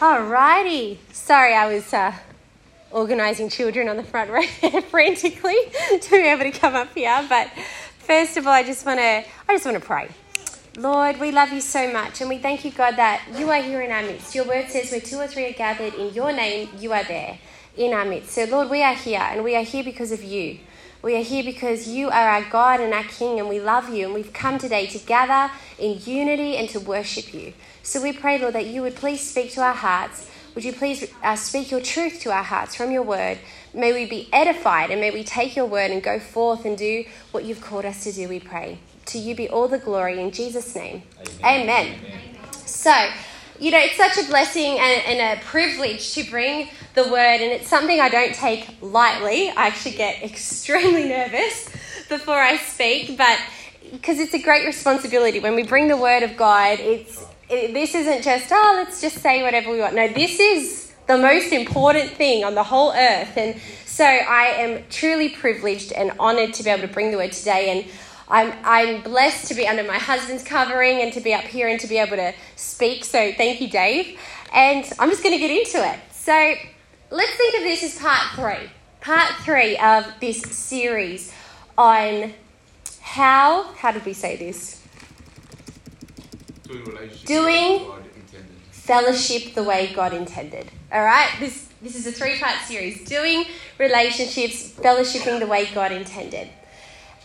Alrighty. Sorry, I was uh, organising children on the front row frantically to be able to come up here. But first of all, I just want to I just want to pray. Lord, we love you so much, and we thank you, God, that you are here in our midst. Your word says, where two or three are gathered in your name, you are there in our midst. So, Lord, we are here, and we are here because of you. We are here because you are our God and our King, and we love you. And we've come today to gather in unity and to worship you. So we pray, Lord, that you would please speak to our hearts. Would you please uh, speak your truth to our hearts from your word? May we be edified and may we take your word and go forth and do what you've called us to do, we pray. To you be all the glory in Jesus' name. Amen. Amen. Amen. So, you know, it's such a blessing and, and, a privilege to bring the word, and it's something I don't take lightly. I actually get extremely nervous before I speak, but because it's a great responsibility. When we bring the word of God, it's it, this isn't just, oh, let's just say whatever we want. No, this is the most important thing on the whole earth. And so I am truly privileged and honored to be able to bring the word today. And I'm, I'm blessed to be under my husband's covering and to be up here and to be able to speak. So thank you, Dave. And I'm just going to get into it. So let's think of this as part three. Part three of this series on how, how did we say this? Doing fellowship the way God intended. All right? This, this is a three part series doing relationships, fellowshipping the way God intended.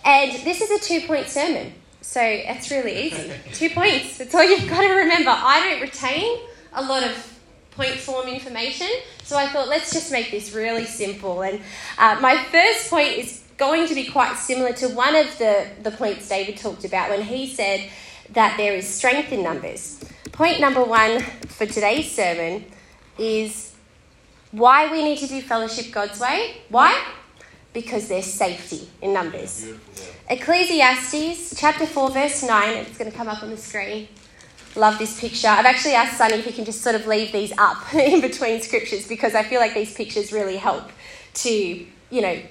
And this is a two point sermon. So it's really easy. two points. That's all you've got to remember. I don't retain a lot of point form information. So I thought, let's just make this really simple. And uh, my first point is going to be quite similar to one of the, the points David talked about when he said that there is strength in numbers. Point number one for today's sermon is why we need to do fellowship God's way. Why? Because there's safety in numbers. Ecclesiastes chapter 4, verse 9, it's going to come up on the screen. Love this picture. I've actually asked Sunny if he can just sort of leave these up in between scriptures because I feel like these pictures really help to, you know,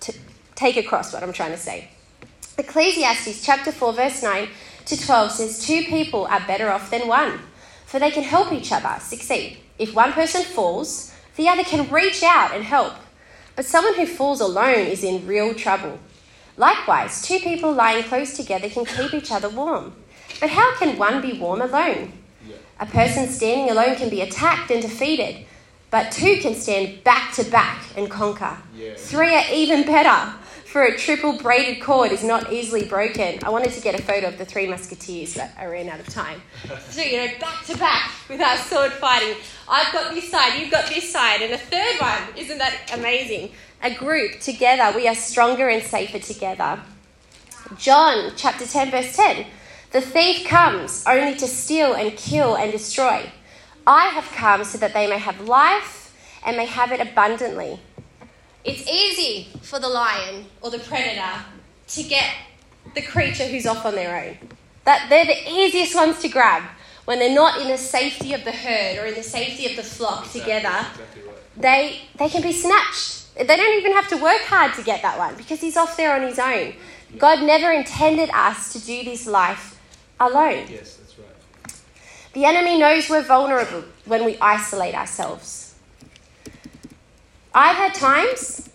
to take across what I'm trying to say. Ecclesiastes chapter 4, verse 9 to 12 says, Two people are better off than one, for they can help each other succeed. If one person falls, the other can reach out and help. But someone who falls alone is in real trouble. Likewise, two people lying close together can keep each other warm. But how can one be warm alone? A person standing alone can be attacked and defeated, but two can stand back to back and conquer. Three are even better for a triple braided cord is not easily broken. I wanted to get a photo of the three musketeers, but I ran out of time. So, you know, back to back with our sword fighting. I've got this side, you've got this side, and a third one. Isn't that amazing? A group together, we are stronger and safer together. John chapter 10, verse 10. The thief comes only to steal and kill and destroy. I have come so that they may have life and may have it abundantly. It's easy for the lion or the predator to get the creature who's off on their own. That they're the easiest ones to grab when they're not in the safety of the herd or in the safety of the flock together. They they can be snatched. They don't even have to work hard to get that one because he's off there on his own. God never intended us to do this life alone. Yes, that's right. The enemy knows we're vulnerable when we isolate ourselves. I've had times,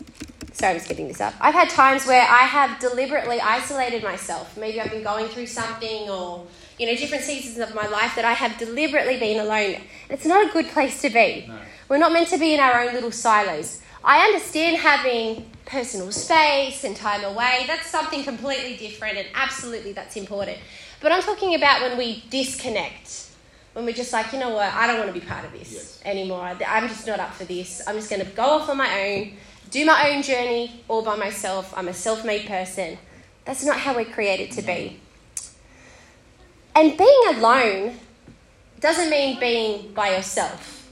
sorry, I'm getting this up. I've had times where I have deliberately isolated myself. Maybe I've been going through something or, you know, different seasons of my life that I have deliberately been alone. It's not a good place to be. No. We're not meant to be in our own little silos. I understand having personal space and time away. That's something completely different, and absolutely that's important. But I'm talking about when we disconnect when we're just like, you know what, I don't want to be part of this yes. anymore. I'm just not up for this. I'm just going to go off on my own, do my own journey all by myself. I'm a self made person. That's not how we're created to be. And being alone doesn't mean being by yourself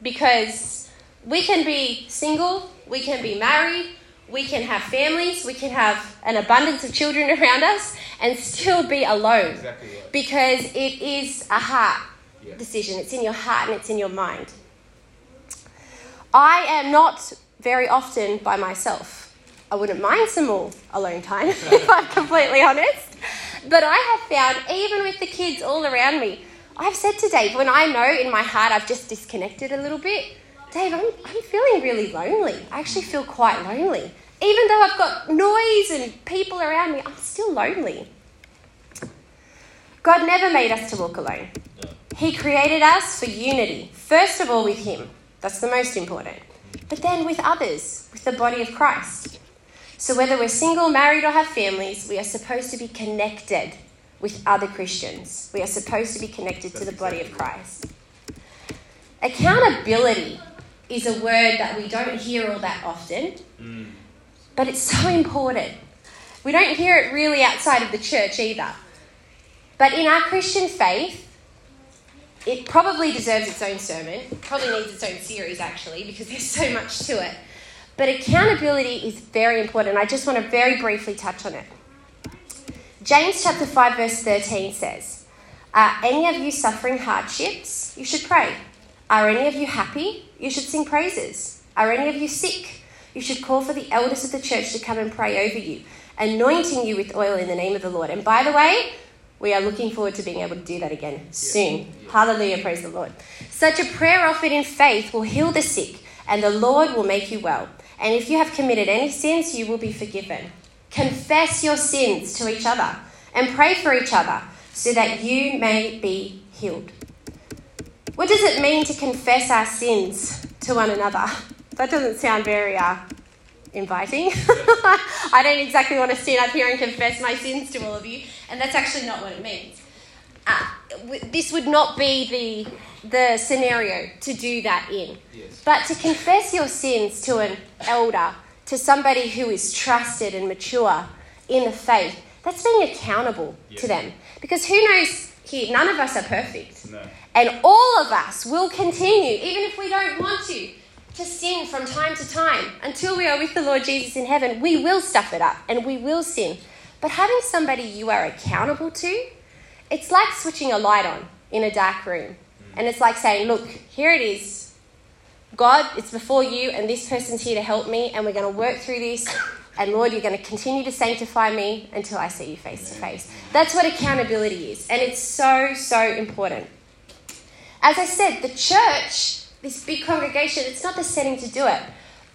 because we can be single, we can be married, we can have families, we can have an abundance of children around us and still be alone exactly right. because it is a heart decision. It's in your heart and it's in your mind. I am not very often by myself. I wouldn't mind some more alone time, if I'm completely honest. But I have found, even with the kids all around me, I've said to Dave, when I know in my heart I've just disconnected a little bit, Dave, I'm, I'm feeling really lonely. I actually feel quite lonely. Even though I've got noise and people around me, I'm still lonely. God never made us to walk alone. He created us for unity, first of all with Him. That's the most important. But then with others, with the body of Christ. So whether we're single, married, or have families, we are supposed to be connected with other Christians. We are supposed to be connected to the body of Christ. Accountability is a word that we don't hear all that often, but it's so important. We don't hear it really outside of the church either. But in our Christian faith, it probably deserves its own sermon, probably needs its own series actually, because there's so much to it. But accountability is very important. I just want to very briefly touch on it. James chapter 5, verse 13 says, Are any of you suffering hardships? You should pray. Are any of you happy? You should sing praises. Are any of you sick? You should call for the elders of the church to come and pray over you, anointing you with oil in the name of the Lord. And by the way, we are looking forward to being able to do that again soon. Yeah. Hallelujah, praise the Lord. Such a prayer offered in faith will heal the sick, and the Lord will make you well. And if you have committed any sins, you will be forgiven. Confess your sins to each other and pray for each other so that you may be healed. What does it mean to confess our sins to one another? That doesn't sound very uh, inviting. I don't exactly want to stand up here and confess my sins to all of you, and that's actually not what it means. Uh, this would not be the, the scenario to do that in. Yes. But to confess your sins to an elder, to somebody who is trusted and mature in the faith, that's being accountable yes. to them. Because who knows here, none of us are perfect. No. And all of us will continue, even if we don't want to, to sin from time to time until we are with the Lord Jesus in heaven. We will stuff it up and we will sin. But having somebody you are accountable to, it's like switching a light on in a dark room. And it's like saying, Look, here it is. God, it's before you, and this person's here to help me, and we're going to work through this. And Lord, you're going to continue to sanctify me until I see you face to face. That's what accountability is. And it's so, so important. As I said, the church, this big congregation, it's not the setting to do it.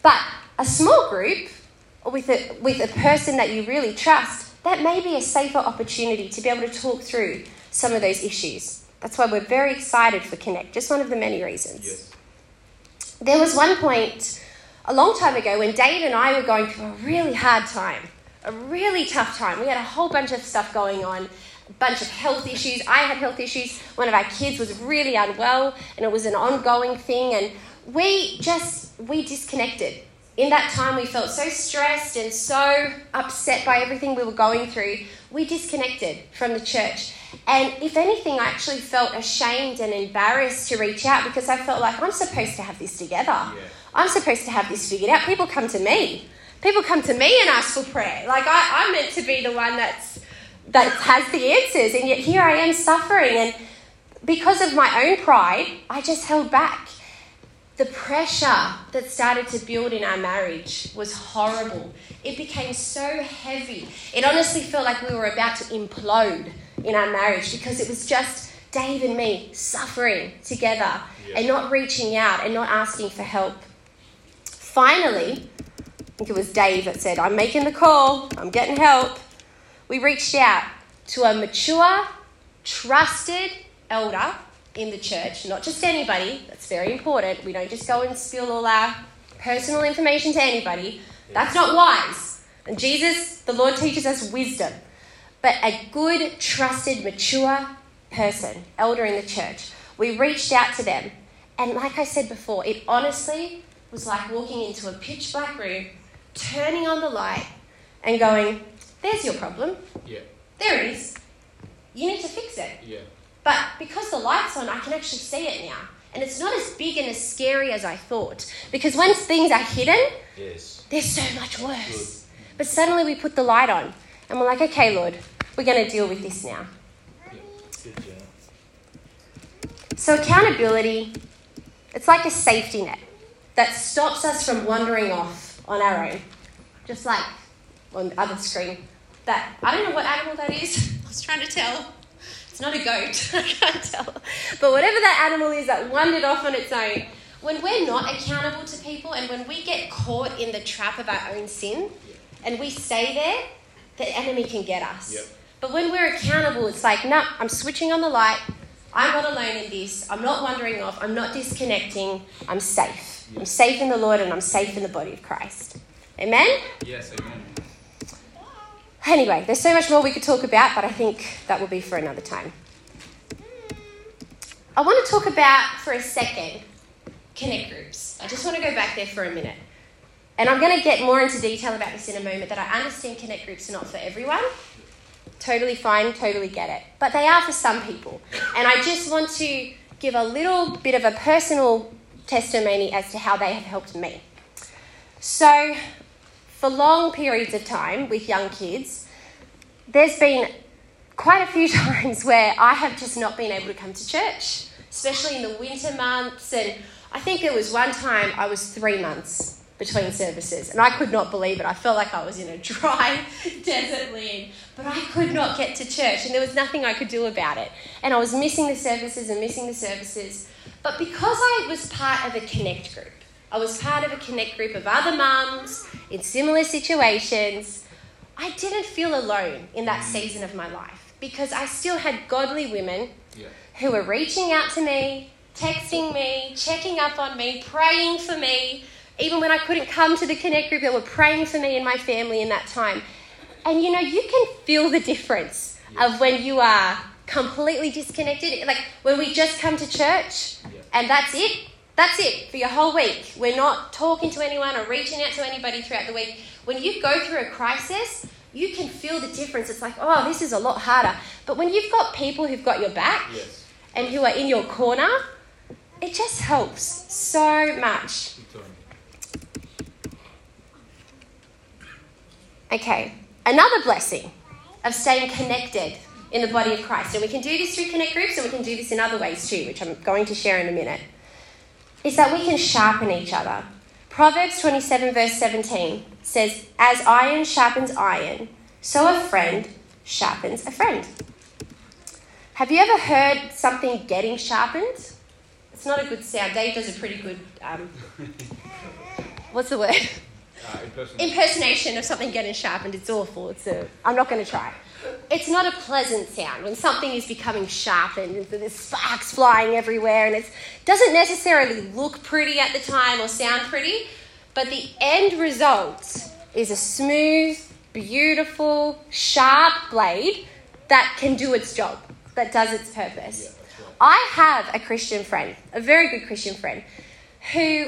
But a small group, or with a, with a person that you really trust, that may be a safer opportunity to be able to talk through some of those issues. That's why we're very excited for Connect, just one of the many reasons. Yes. There was one point a long time ago when Dave and I were going through a really hard time, a really tough time. We had a whole bunch of stuff going on, bunch of health issues. I had health issues. One of our kids was really unwell, and it was an ongoing thing. And we just we disconnected. In that time, we felt so stressed and so upset by everything we were going through. We disconnected from the church. And if anything, I actually felt ashamed and embarrassed to reach out because I felt like I'm supposed to have this together. Yeah. I'm supposed to have this figured out. People come to me. People come to me and ask for prayer. Like I, I'm meant to be the one that's that has the answers, and yet here I am suffering. And because of my own pride, I just held back. The pressure that started to build in our marriage was horrible. It became so heavy. It honestly felt like we were about to implode in our marriage because it was just Dave and me suffering together yeah. and not reaching out and not asking for help. Finally, I think it was Dave that said, I'm making the call, I'm getting help. We reached out to a mature, trusted elder in the church, not just anybody, that's very important. We don't just go and spill all our personal information to anybody. That's not wise. And Jesus, the Lord teaches us wisdom. But a good, trusted, mature person, elder in the church, we reached out to them. And like I said before, it honestly was like walking into a pitch black room, turning on the light, and going, There's your problem. Yeah. There it is. You need to fix it. Yeah. But because the light's on, I can actually see it now. And it's not as big and as scary as I thought. Because once things are hidden, yes. they're so much worse. Good. But suddenly we put the light on and we're like, okay, Lord, we're going to deal with this now. Good job. So, accountability, it's like a safety net that stops us from wandering off on our own. Just like on the other screen. That I don't know what animal that is. I was trying to tell. It's not a goat, I can't tell. But whatever that animal is that wandered off on its own, when we're not accountable to people and when we get caught in the trap of our own sin and we stay there, the enemy can get us. Yep. But when we're accountable, it's like, no, nah, I'm switching on the light. I'm not alone in this. I'm not wandering off. I'm not disconnecting. I'm safe. Yep. I'm safe in the Lord and I'm safe in the body of Christ. Amen? Yes, amen. Anyway, there's so much more we could talk about, but I think that will be for another time. I want to talk about for a second connect groups. I just want to go back there for a minute. And I'm going to get more into detail about this in a moment that I understand connect groups are not for everyone. Totally fine, totally get it. But they are for some people. And I just want to give a little bit of a personal testimony as to how they have helped me. So, for long periods of time with young kids, there's been quite a few times where I have just not been able to come to church, especially in the winter months. And I think there was one time I was three months between services, and I could not believe it. I felt like I was in a dry desert land, but I could not get to church, and there was nothing I could do about it. And I was missing the services and missing the services. But because I was part of a connect group, I was part of a connect group of other mums in similar situations. I didn't feel alone in that mm. season of my life because I still had godly women yeah. who were reaching out to me, texting me, checking up on me, praying for me. Even when I couldn't come to the Connect group, they were praying for me and my family in that time. And you know, you can feel the difference yeah. of when you are completely disconnected. Like when we just come to church yeah. and that's it, that's it for your whole week. We're not talking to anyone or reaching out to anybody throughout the week. When you go through a crisis, you can feel the difference. It's like, oh, this is a lot harder. But when you've got people who've got your back yes. and who are in your corner, it just helps so much. Okay, another blessing of staying connected in the body of Christ. And we can do this through connect groups and we can do this in other ways too, which I'm going to share in a minute is that we can sharpen each other. Proverbs 27, verse 17 says, As iron sharpens iron, so a friend sharpens a friend. Have you ever heard something getting sharpened? It's not a good sound. Dave does a pretty good, um, what's the word? Uh, impersonation. impersonation of something getting sharpened. It's awful. It's a, I'm not going to try it's not a pleasant sound when something is becoming sharpened and there's sparks flying everywhere and it doesn't necessarily look pretty at the time or sound pretty, but the end result is a smooth, beautiful, sharp blade that can do its job, that does its purpose. Yeah, right. I have a Christian friend, a very good Christian friend, who,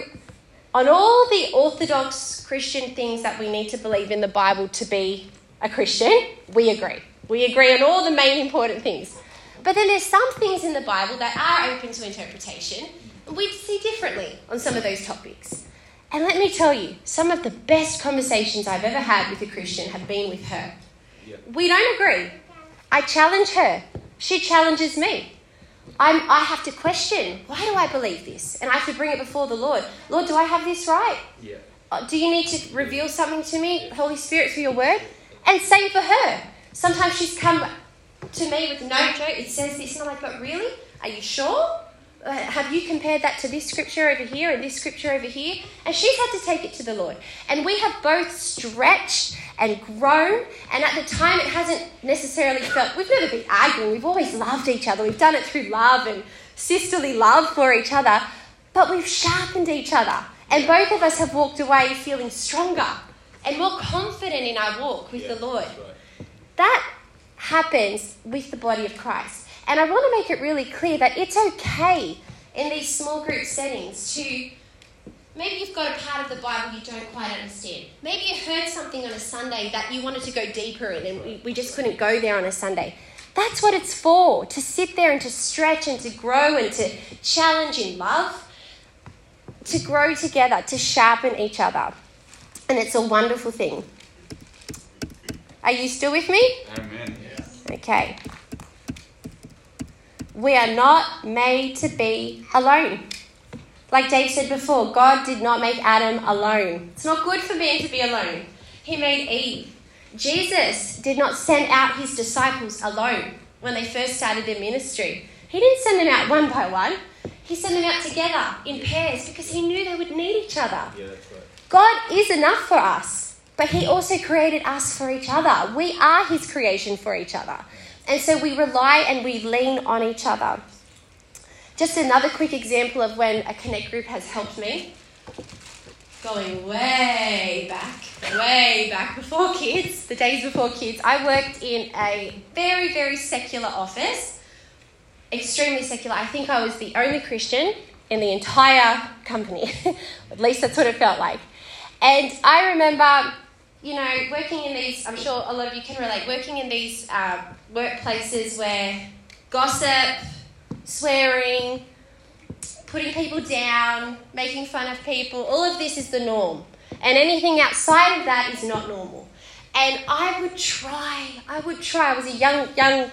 on all the orthodox Christian things that we need to believe in the Bible to be a Christian, we agree. We agree on all the main important things. But then there's some things in the Bible that are open to interpretation, and we see differently on some of those topics. And let me tell you, some of the best conversations I've ever had with a Christian have been with her. We don't agree. I challenge her, she challenges me. I'm, I have to question why do I believe this? And I have to bring it before the Lord. Lord, do I have this right? Yeah. Uh, do you need to reveal something to me, Holy Spirit, through your word? And same for her. Sometimes she's come to me with no joke, it says this, and I'm like, but really? Are you sure? Uh, have you compared that to this scripture over here and this scripture over here? And she's had to take it to the Lord. And we have both stretched and grown, and at the time it hasn't necessarily felt, we've never been arguing, we've always loved each other. We've done it through love and sisterly love for each other, but we've sharpened each other. And both of us have walked away feeling stronger and more confident in our walk with yeah, the Lord. Right. That happens with the body of Christ. And I want to make it really clear that it's okay in these small group settings to maybe you've got a part of the Bible you don't quite understand. Maybe you heard something on a Sunday that you wanted to go deeper in and we, we just couldn't go there on a Sunday. That's what it's for to sit there and to stretch and to grow and to challenge in love, to grow together, to sharpen each other. And it's a wonderful thing. Are you still with me? Amen. Okay. We are not made to be alone. Like Dave said before, God did not make Adam alone. It's not good for man to be alone. He made Eve. Jesus did not send out his disciples alone. when they first started their ministry. He didn't send them out one by one. He sent them out together in pairs because he knew they would need each other. Yeah, that's right. God is enough for us, but He also created us for each other. We are His creation for each other. And so we rely and we lean on each other. Just another quick example of when a Connect group has helped me. Going way back, way back before kids, the days before kids, I worked in a very, very secular office. Extremely secular. I think I was the only Christian in the entire company. At least that's what it felt like. And I remember, you know, working in these, I'm sure a lot of you can relate, working in these uh, workplaces where gossip, swearing, putting people down, making fun of people, all of this is the norm. And anything outside of that is not normal. And I would try, I would try. I was a young, young,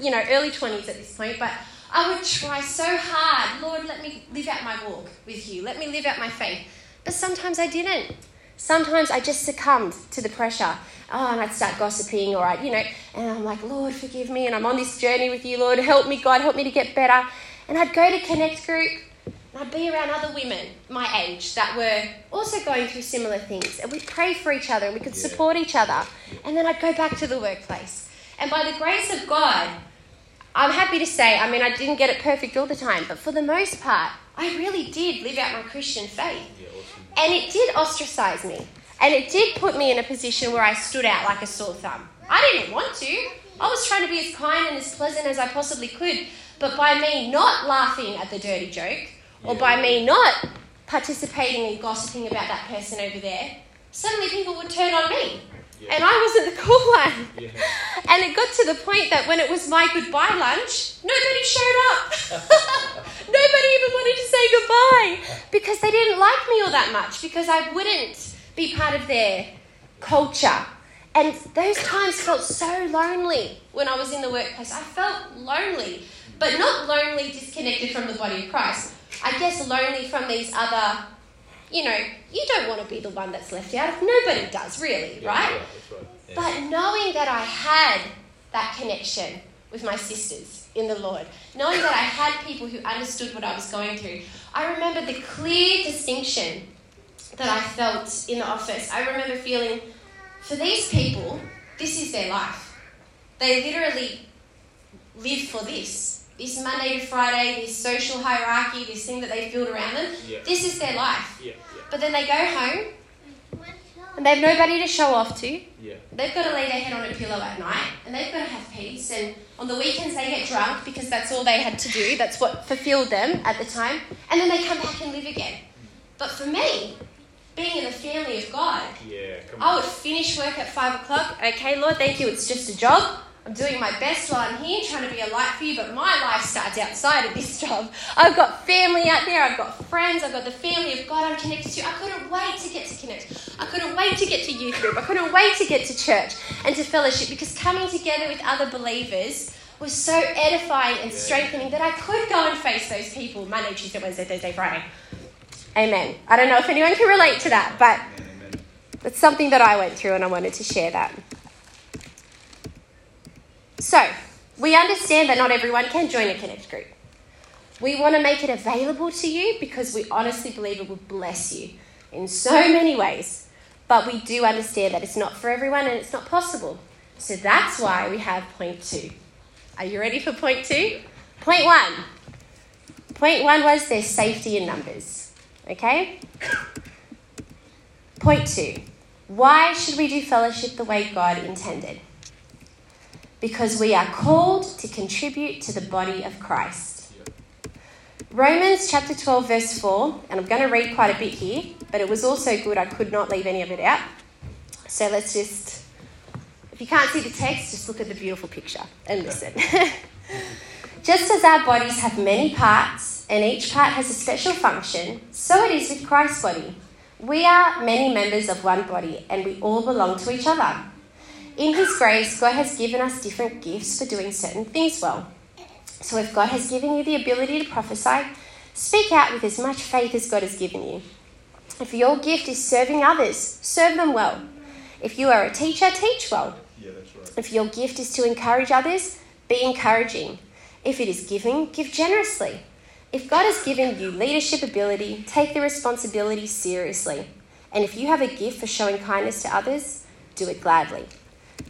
you know, early 20s at this point, but I would try so hard. Lord, let me live out my walk with you. Let me live out my faith. But sometimes I didn't. Sometimes I just succumbed to the pressure. Oh, and I'd start gossiping, or I, you know, and I'm like, Lord, forgive me, and I'm on this journey with you, Lord, help me, God, help me to get better. And I'd go to Connect Group, and I'd be around other women my age that were also going through similar things, and we'd pray for each other, and we could Yeah. support each other. And then I'd go back to the workplace. And by the grace of God, I'm happy to say, I mean, I didn't get it perfect all the time, but for the most part, I really did live out my Christian faith. Yeah, awesome. And it did ostracize me. And it did put me in a position where I stood out like a sore thumb. I didn't want to. I was trying to be as kind and as pleasant as I possibly could. But by me not laughing at the dirty joke, or by me not participating and gossiping about that person over there, suddenly people would turn on me. Yeah. And I wasn't the cool one. Yeah. And it got to the point that when it was my goodbye lunch, nobody showed up. nobody even wanted to say goodbye because they didn't like me all that much because I wouldn't be part of their culture. And those times felt so lonely when I was in the workplace. I felt lonely, but not lonely disconnected from the body of Christ. I guess lonely from these other, you know, you don't want to be the one that's left out. Nobody does, really, Yeah, right? yeah, right. Yeah. But knowing that I had that connection with my sisters in the Lord, knowing that I had people who understood what I was going through, I remember the clear distinction that I felt in the office. I remember feeling, for these people, this is their life. They literally live for this. This Monday to Friday, this social hierarchy, this thing that they've built around them, Yeah. this is their life. Yeah, But then they go home and they have nobody to show off to. yeah, yeah. They've got to lay their head on a pillow at night and they've got to have peace. And on the weekends, they get drunk because that's all they had to do. That's what fulfilled them at the time. And then they come back and live again. But for me, being in the family of God, Yeah, come I would finish work at five o'clock. Okay, Lord, thank you. It's just a job. I'm doing my best while I'm here, trying to be a light for you, but my life starts outside of this job. I've got family out there, I've got friends, I've got the family of God I'm connected to. I couldn't wait to get to connect. I couldn't wait to get to youth group. I couldn't wait to get to church and to fellowship because coming together with other believers was so edifying and strengthening that I could go and face those people Monday, Tuesday, Wednesday, Thursday, Friday. Amen. I don't know if anyone can relate to that, but it's something that I went through and I wanted to share that. So, we understand that not everyone can join a Connect group. We want to make it available to you because we honestly believe it will bless you in so many ways. But we do understand that it's not for everyone and it's not possible. So that's why we have point two. Are you ready for point two? Point one. Point one was there's safety in numbers. Okay? Point two. Why should we do fellowship the way God intended? Because we are called to contribute to the body of Christ. Romans chapter 12, verse 4, and I'm going to read quite a bit here, but it was also good, I could not leave any of it out. So let's just, if you can't see the text, just look at the beautiful picture and listen. just as our bodies have many parts, and each part has a special function, so it is with Christ's body. We are many members of one body, and we all belong to each other. In His grace, God has given us different gifts for doing certain things well. So if God has given you the ability to prophesy, speak out with as much faith as God has given you. If your gift is serving others, serve them well. If you are a teacher, teach well. Yeah, that's right. If your gift is to encourage others, Be encouraging. If it is giving, give generously. If God has given you leadership ability, take the responsibility seriously. And if you have a gift for showing kindness to others, do it gladly.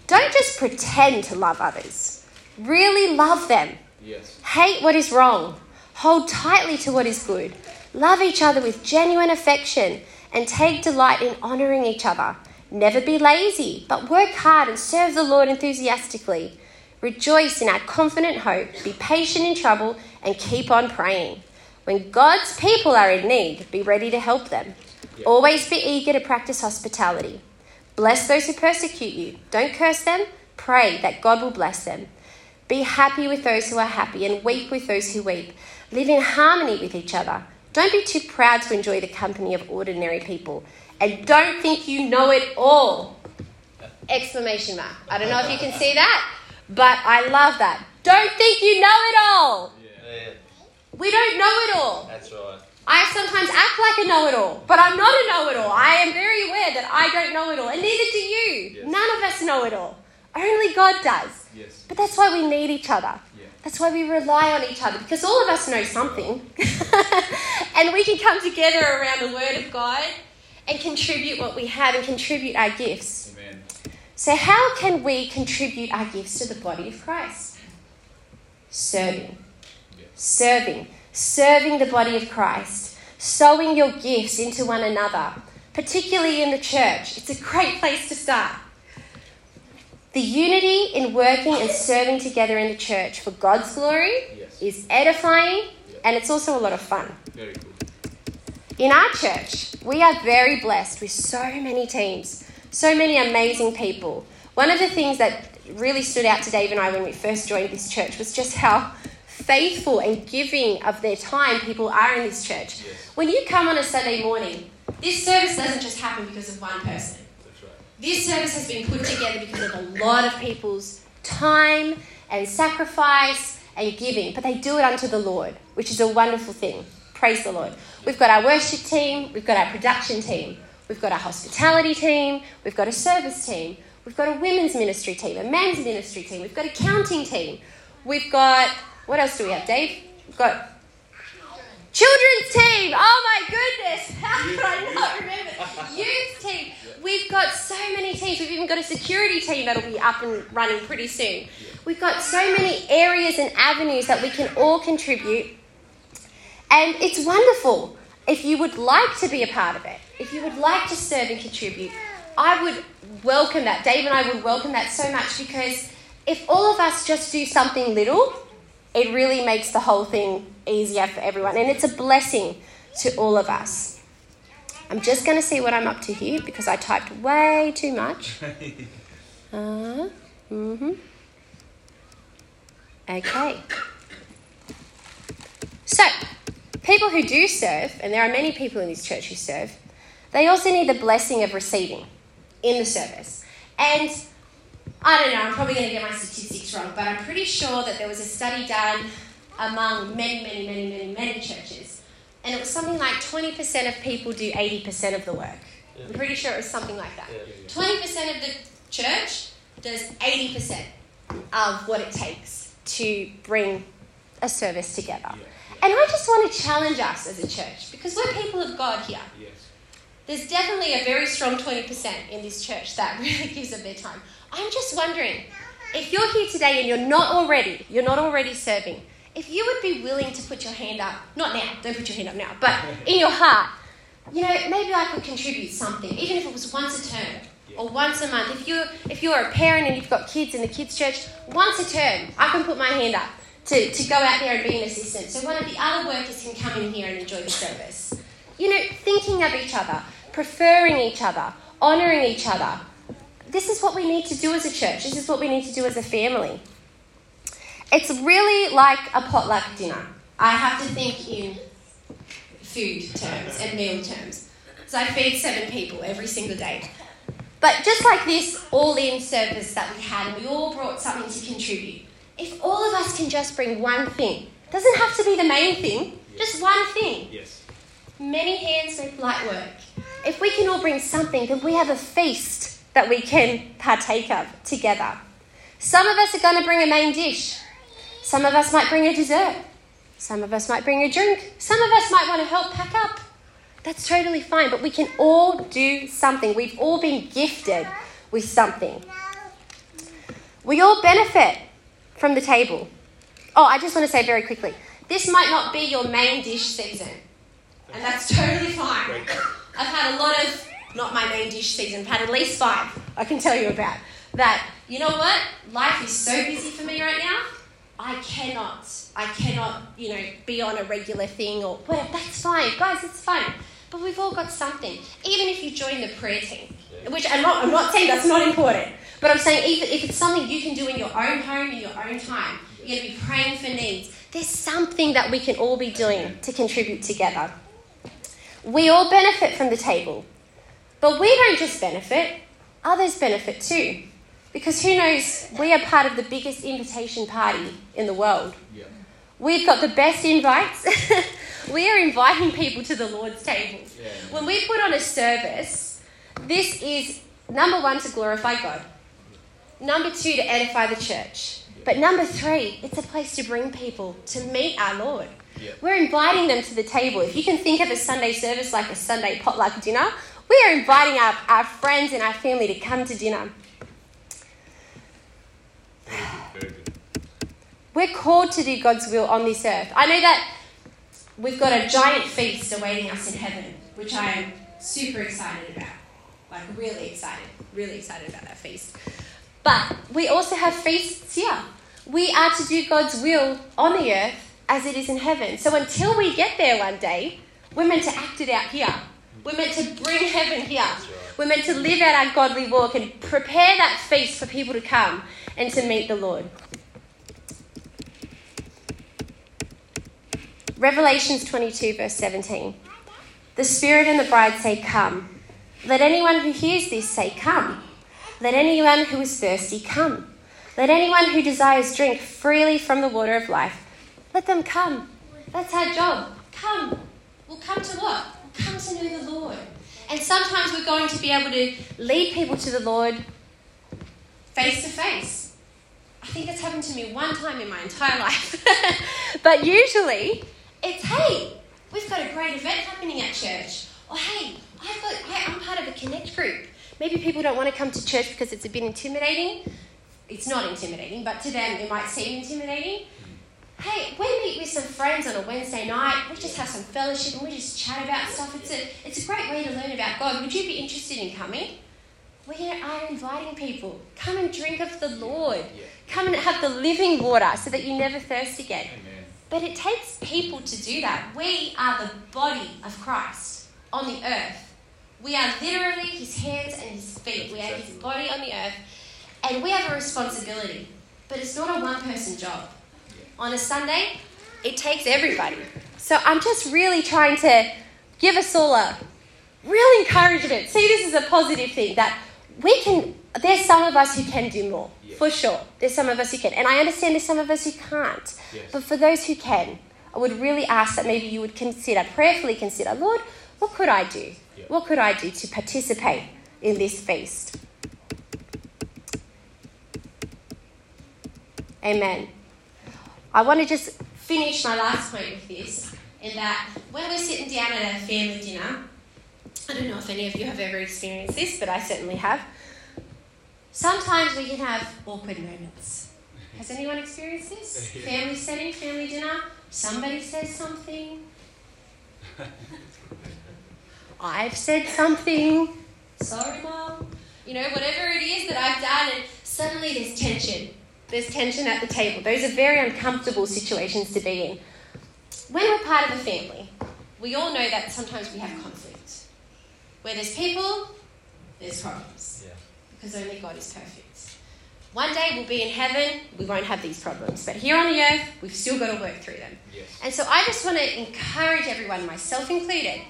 Don't just pretend to love others. Really love them. Yes. Hate what is wrong. Hold tightly to what is good. Love each other with genuine affection and take delight in honouring each other. Never be lazy, but work hard and serve the Lord enthusiastically. Rejoice in our confident hope, be patient in trouble, and keep on praying. When God's people are in need, be ready to help them. Always be eager to practice hospitality. Bless those who persecute you. Don't curse them. Pray that God will bless them. Be happy with those who are happy and weep with those who weep. Live in harmony with each other. Don't be too proud to enjoy the company of ordinary people. And don't think you know it all. Exclamation mark. I don't know if you can see that, but I love that. Don't think you know it all. Yeah. We don't know it all. That's right. I sometimes act like a know it all, but I'm not a know it all. I am very aware that I don't know it all, and neither do you. Yes. None of us know it all. Only God does. Yes. But that's why we need each other. Yeah. That's why we rely on each other because all of us know something. and we can come together around the Word of God and contribute what we have and contribute our gifts. Amen. So, how can we contribute our gifts to the body of Christ? Serving. Yes. Serving. Serving the body of Christ. Sowing your gifts into one another, particularly in the church. It's a great place to start. The unity in working and serving together in the church for God's glory Yes. is edifying and it's also a lot of fun. Very cool. In our church, we are very blessed with so many teams, so many amazing people. One of the things that really stood out to Dave and I when we first joined this church was just how faithful and giving of their time people are in this church. Yes. When you come on a Sunday morning, this service doesn't just happen because of one person. That's right. This service has been put together because of a lot of people's time and sacrifice and giving, but they do it unto the Lord, which is a wonderful thing. Praise the Lord. We've got our worship team, we've got our production team, we've got our hospitality team, we've got a service team, we've got a women's ministry team, a men's ministry team, we've got a counting team, we've got, what else do we have, Dave? We've got Children's team. Oh my goodness. How could I not remember? Youth team. We've got so many teams. We've even got a security team that'll be up and running pretty soon. We've got so many areas and avenues that we can all contribute. And it's wonderful. If you would like to be a part of it, if you would like to serve and contribute, I would welcome that. Dave and I would welcome that so much because if all of us just do something little, it really makes the whole thing easier for everyone. And it's a blessing to all of us. I'm just going to see what I'm up to here because I typed way too much. Uh, mm-hmm. Okay. So, people who do serve, and there are many people in this church who serve, they also need the blessing of receiving in the service. And I don't know, I'm probably going to get my statistics wrong, but I'm pretty sure that there was a study done among many, many, many, many, many churches. And it was something like 20% of people do 80% of the work. I'm pretty sure it was something like that. 20% of the church does 80% of what it takes to bring a service together. And I just want to challenge us as a church because we're people of God here. Yes. There's definitely a very strong 20% in this church that really gives of their time. I'm just wondering if you're here today and you're not already, you're not already serving, if you would be willing to put your hand up, not now, don't put your hand up now, but in your heart, you know, maybe I could contribute something, even if it was once a term or once a month. If you if you're a parent and you've got kids in the kids' church, once a term, I can put my hand up to, to go out there and be an assistant. So one of the other workers can come in here and enjoy the service. You know, thinking of each other, preferring each other, honouring each other. This is what we need to do as a church. This is what we need to do as a family. It's really like a potluck dinner. I have to think in food terms and meal terms. So I feed seven people every single day. But just like this all in service that we had, and we all brought something to contribute, if all of us can just bring one thing, doesn't have to be the main thing, just one thing. Yes. Many hands make light work. If we can all bring something, then we have a feast that we can partake of together. Some of us are going to bring a main dish. Some of us might bring a dessert. Some of us might bring a drink. Some of us might want to help pack up. That's totally fine, but we can all do something. We've all been gifted with something. We all benefit from the table. Oh, I just want to say very quickly this might not be your main dish season, and that's totally fine. I've had a lot of, not my main dish season, I've had at least five I can tell you about. That, you know what? Life is so busy for me right now. I cannot, I cannot, you know, be on a regular thing or whatever. That's fine, guys. It's fine. But we've all got something. Even if you join the prayer team, which I'm not, I'm not saying that's not important, but I'm saying even if it's something you can do in your own home, in your own time, you're going to be praying for needs. There's something that we can all be doing to contribute together. We all benefit from the table, but we don't just benefit, others benefit too. Because who knows, we are part of the biggest invitation party in the world. Yeah. We've got the best invites. we are inviting people to the Lord's table. Yeah. When we put on a service, this is number one to glorify God, number two to edify the church. But number three, it's a place to bring people to meet our Lord. We're inviting them to the table. If you can think of a Sunday service like a Sunday potluck dinner, we are inviting our, our friends and our family to come to dinner. We're called to do God's will on this earth. I know that we've got a giant feast awaiting us in heaven, which I am super excited about. Like, really excited. Really excited about that feast. But we also have feasts here. We are to do God's will on the earth as it is in heaven. So until we get there one day, we're meant to act it out here. We're meant to bring heaven here. We're meant to live out our godly walk and prepare that feast for people to come and to meet the Lord. Revelations 22, verse 17. The Spirit and the bride say, Come. Let anyone who hears this say, Come. Let anyone who is thirsty come. Let anyone who desires drink freely from the water of life. Let them come. That's our job. Come. We'll come to what? We'll come to know the Lord. And sometimes we're going to be able to lead people to the Lord face to face. I think that's happened to me one time in my entire life. but usually, it's hey, we've got a great event happening at church. Or hey, I've got, I'm part of a connect group. Maybe people don't want to come to church because it's a bit intimidating. It's not intimidating, but to them it might seem intimidating. Hey, we meet with some friends on a Wednesday night. We just have some fellowship and we just chat about stuff. It's a, it's a great way to learn about God. Would you be interested in coming? We are inviting people. Come and drink of the Lord. Come and have the living water so that you never thirst again. Amen. But it takes people to do that. We are the body of Christ on the earth. We are literally his hands and his feet. We are his body on the earth. And we have a responsibility. But it's not a one person job. On a Sunday, it takes everybody. So I'm just really trying to give us all a real encouragement. See, this is a positive thing that we can, there's some of us who can do more, yes. for sure. There's some of us who can. And I understand there's some of us who can't. Yes. But for those who can, I would really ask that maybe you would consider, prayerfully consider, Lord, what could I do? What could I do to participate in this feast? Amen. I want to just finish my last point with this, in that when we're sitting down at a family dinner, I don't know if any of you have ever experienced this, but I certainly have. Sometimes we can have awkward moments. Has anyone experienced this? Family setting, family dinner, somebody says something. I've said something. Sorry, mom. You know, whatever it is that I've done, and suddenly there's tension. There's tension at the table. Those are very uncomfortable situations to be in. When we're part of a family, we all know that sometimes we have conflict. Where there's people, there's problems. Yeah. Because only God is perfect. One day we'll be in heaven, we won't have these problems. But here on the earth, we've still got to work through them. Yes. And so I just want to encourage everyone, myself included,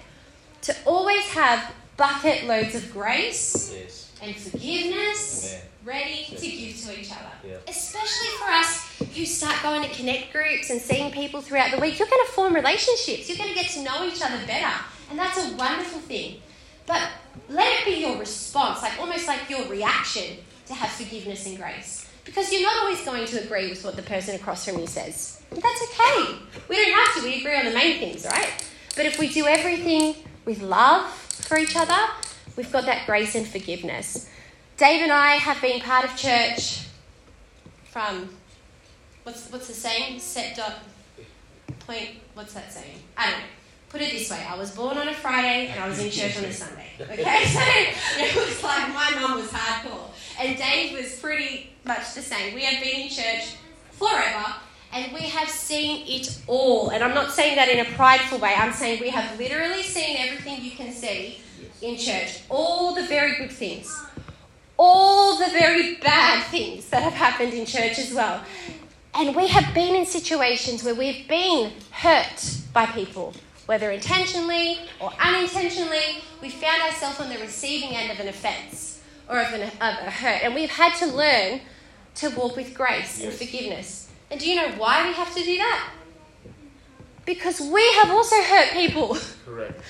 to always have bucket loads of grace yes. and forgiveness Amen. Ready to give to each other. Yeah. Especially for us who start going to connect groups and seeing people throughout the week. You're going to form relationships, you're going to get to know each other better. And that's a wonderful thing. But let it be your response, like almost like your reaction to have forgiveness and grace. Because you're not always going to agree with what the person across from you says. But That's okay. We don't have to. We agree on the main things, right? But if we do everything with love for each other, we've got that grace and forgiveness. Dave and I have been part of church from what's what's the saying? Set dot point. What's that saying? I don't know. Put it this way: I was born on a Friday and I was in church on a Sunday. Okay, so it was like my mum was hardcore, and Dave was pretty much the same. We have been in church forever, and we have seen it all. And I'm not saying that in a prideful way. I'm saying we have literally seen everything you can see in church. All the very good things, all the very bad things that have happened in church as well. And we have been in situations where we've been hurt by people, whether intentionally or unintentionally. We found ourselves on the receiving end of an offense or of, an, of a hurt. And we've had to learn to walk with grace and forgiveness. And do you know why we have to do that? Because we have also hurt people. Correct.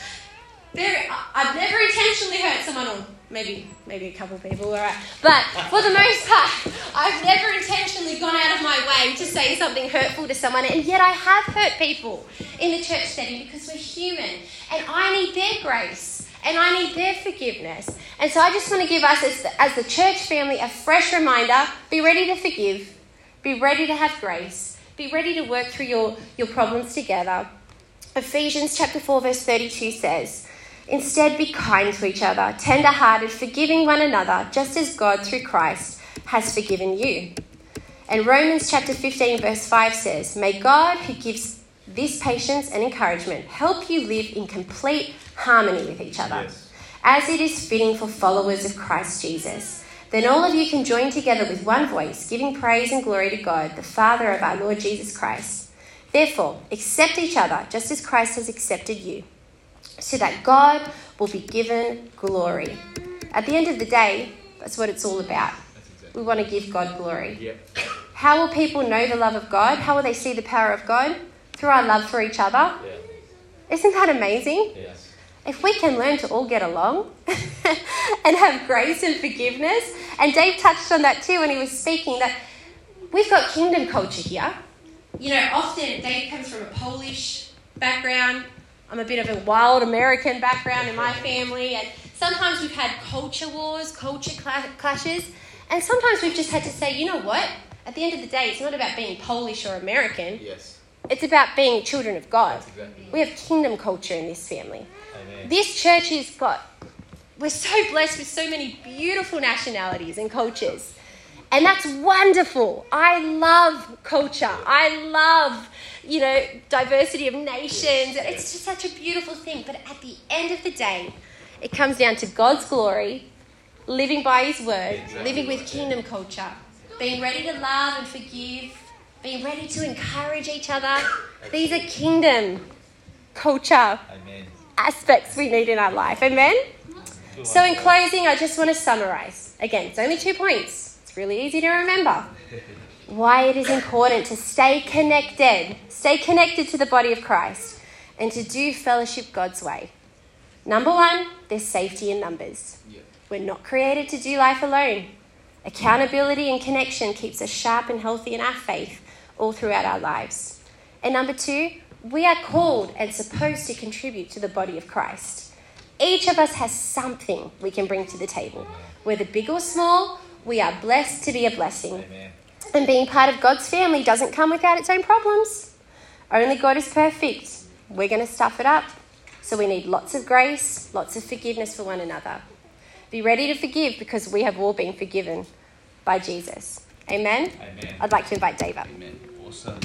There, I've never intentionally hurt someone, or maybe maybe a couple people, all right. But for the most part, I've never intentionally gone out of my way to say something hurtful to someone, and yet I have hurt people in the church setting because we're human, and I need their grace and I need their forgiveness. And so I just want to give us, as the, as the church family, a fresh reminder be ready to forgive, be ready to have grace, be ready to work through your, your problems together. Ephesians chapter 4, verse 32 says, Instead, be kind to each other, tender hearted, forgiving one another, just as God, through Christ, has forgiven you. And Romans chapter 15, verse 5 says, May God, who gives this patience and encouragement, help you live in complete harmony with each other, yes. as it is fitting for followers of Christ Jesus. Then all of you can join together with one voice, giving praise and glory to God, the Father of our Lord Jesus Christ. Therefore, accept each other just as Christ has accepted you so that God will be given glory. At the end of the day, that's what it's all about. We want to give God glory. Yep. How will people know the love of God? How will they see the power of God? Through our love for each other. Yeah. Isn't that amazing? Yes. If we can learn to all get along and have grace and forgiveness, and Dave touched on that too when he was speaking, that we've got kingdom culture here. You know, often Dave comes from a Polish background, I'm a bit of a wild American background in my family, and sometimes we've had culture wars, culture clashes, and sometimes we've just had to say, you know what? At the end of the day, it's not about being Polish or American. Yes. It's about being children of God. Exactly we have kingdom culture in this family. Amen. This church has got, we're so blessed with so many beautiful nationalities and cultures. And that's wonderful. I love culture. I love, you know, diversity of nations. It's just such a beautiful thing. But at the end of the day, it comes down to God's glory, living by His word, living with kingdom culture, being ready to love and forgive, being ready to encourage each other. These are kingdom culture Amen. aspects we need in our life. Amen? So, in closing, I just want to summarize. Again, it's only two points really easy to remember. Why it is important to stay connected, stay connected to the body of Christ, and to do fellowship God's way. Number one, there's safety in numbers. We're not created to do life alone. Accountability and connection keeps us sharp and healthy in our faith all throughout our lives. And number two, we are called and supposed to contribute to the body of Christ. Each of us has something we can bring to the table, whether big or small, we are blessed to be a blessing. Amen. And being part of God's family doesn't come without its own problems. Only God is perfect. We're going to stuff it up. So we need lots of grace, lots of forgiveness for one another. Be ready to forgive because we have all been forgiven by Jesus. Amen? Amen. I'd like to invite Dave up. Amen. Awesome.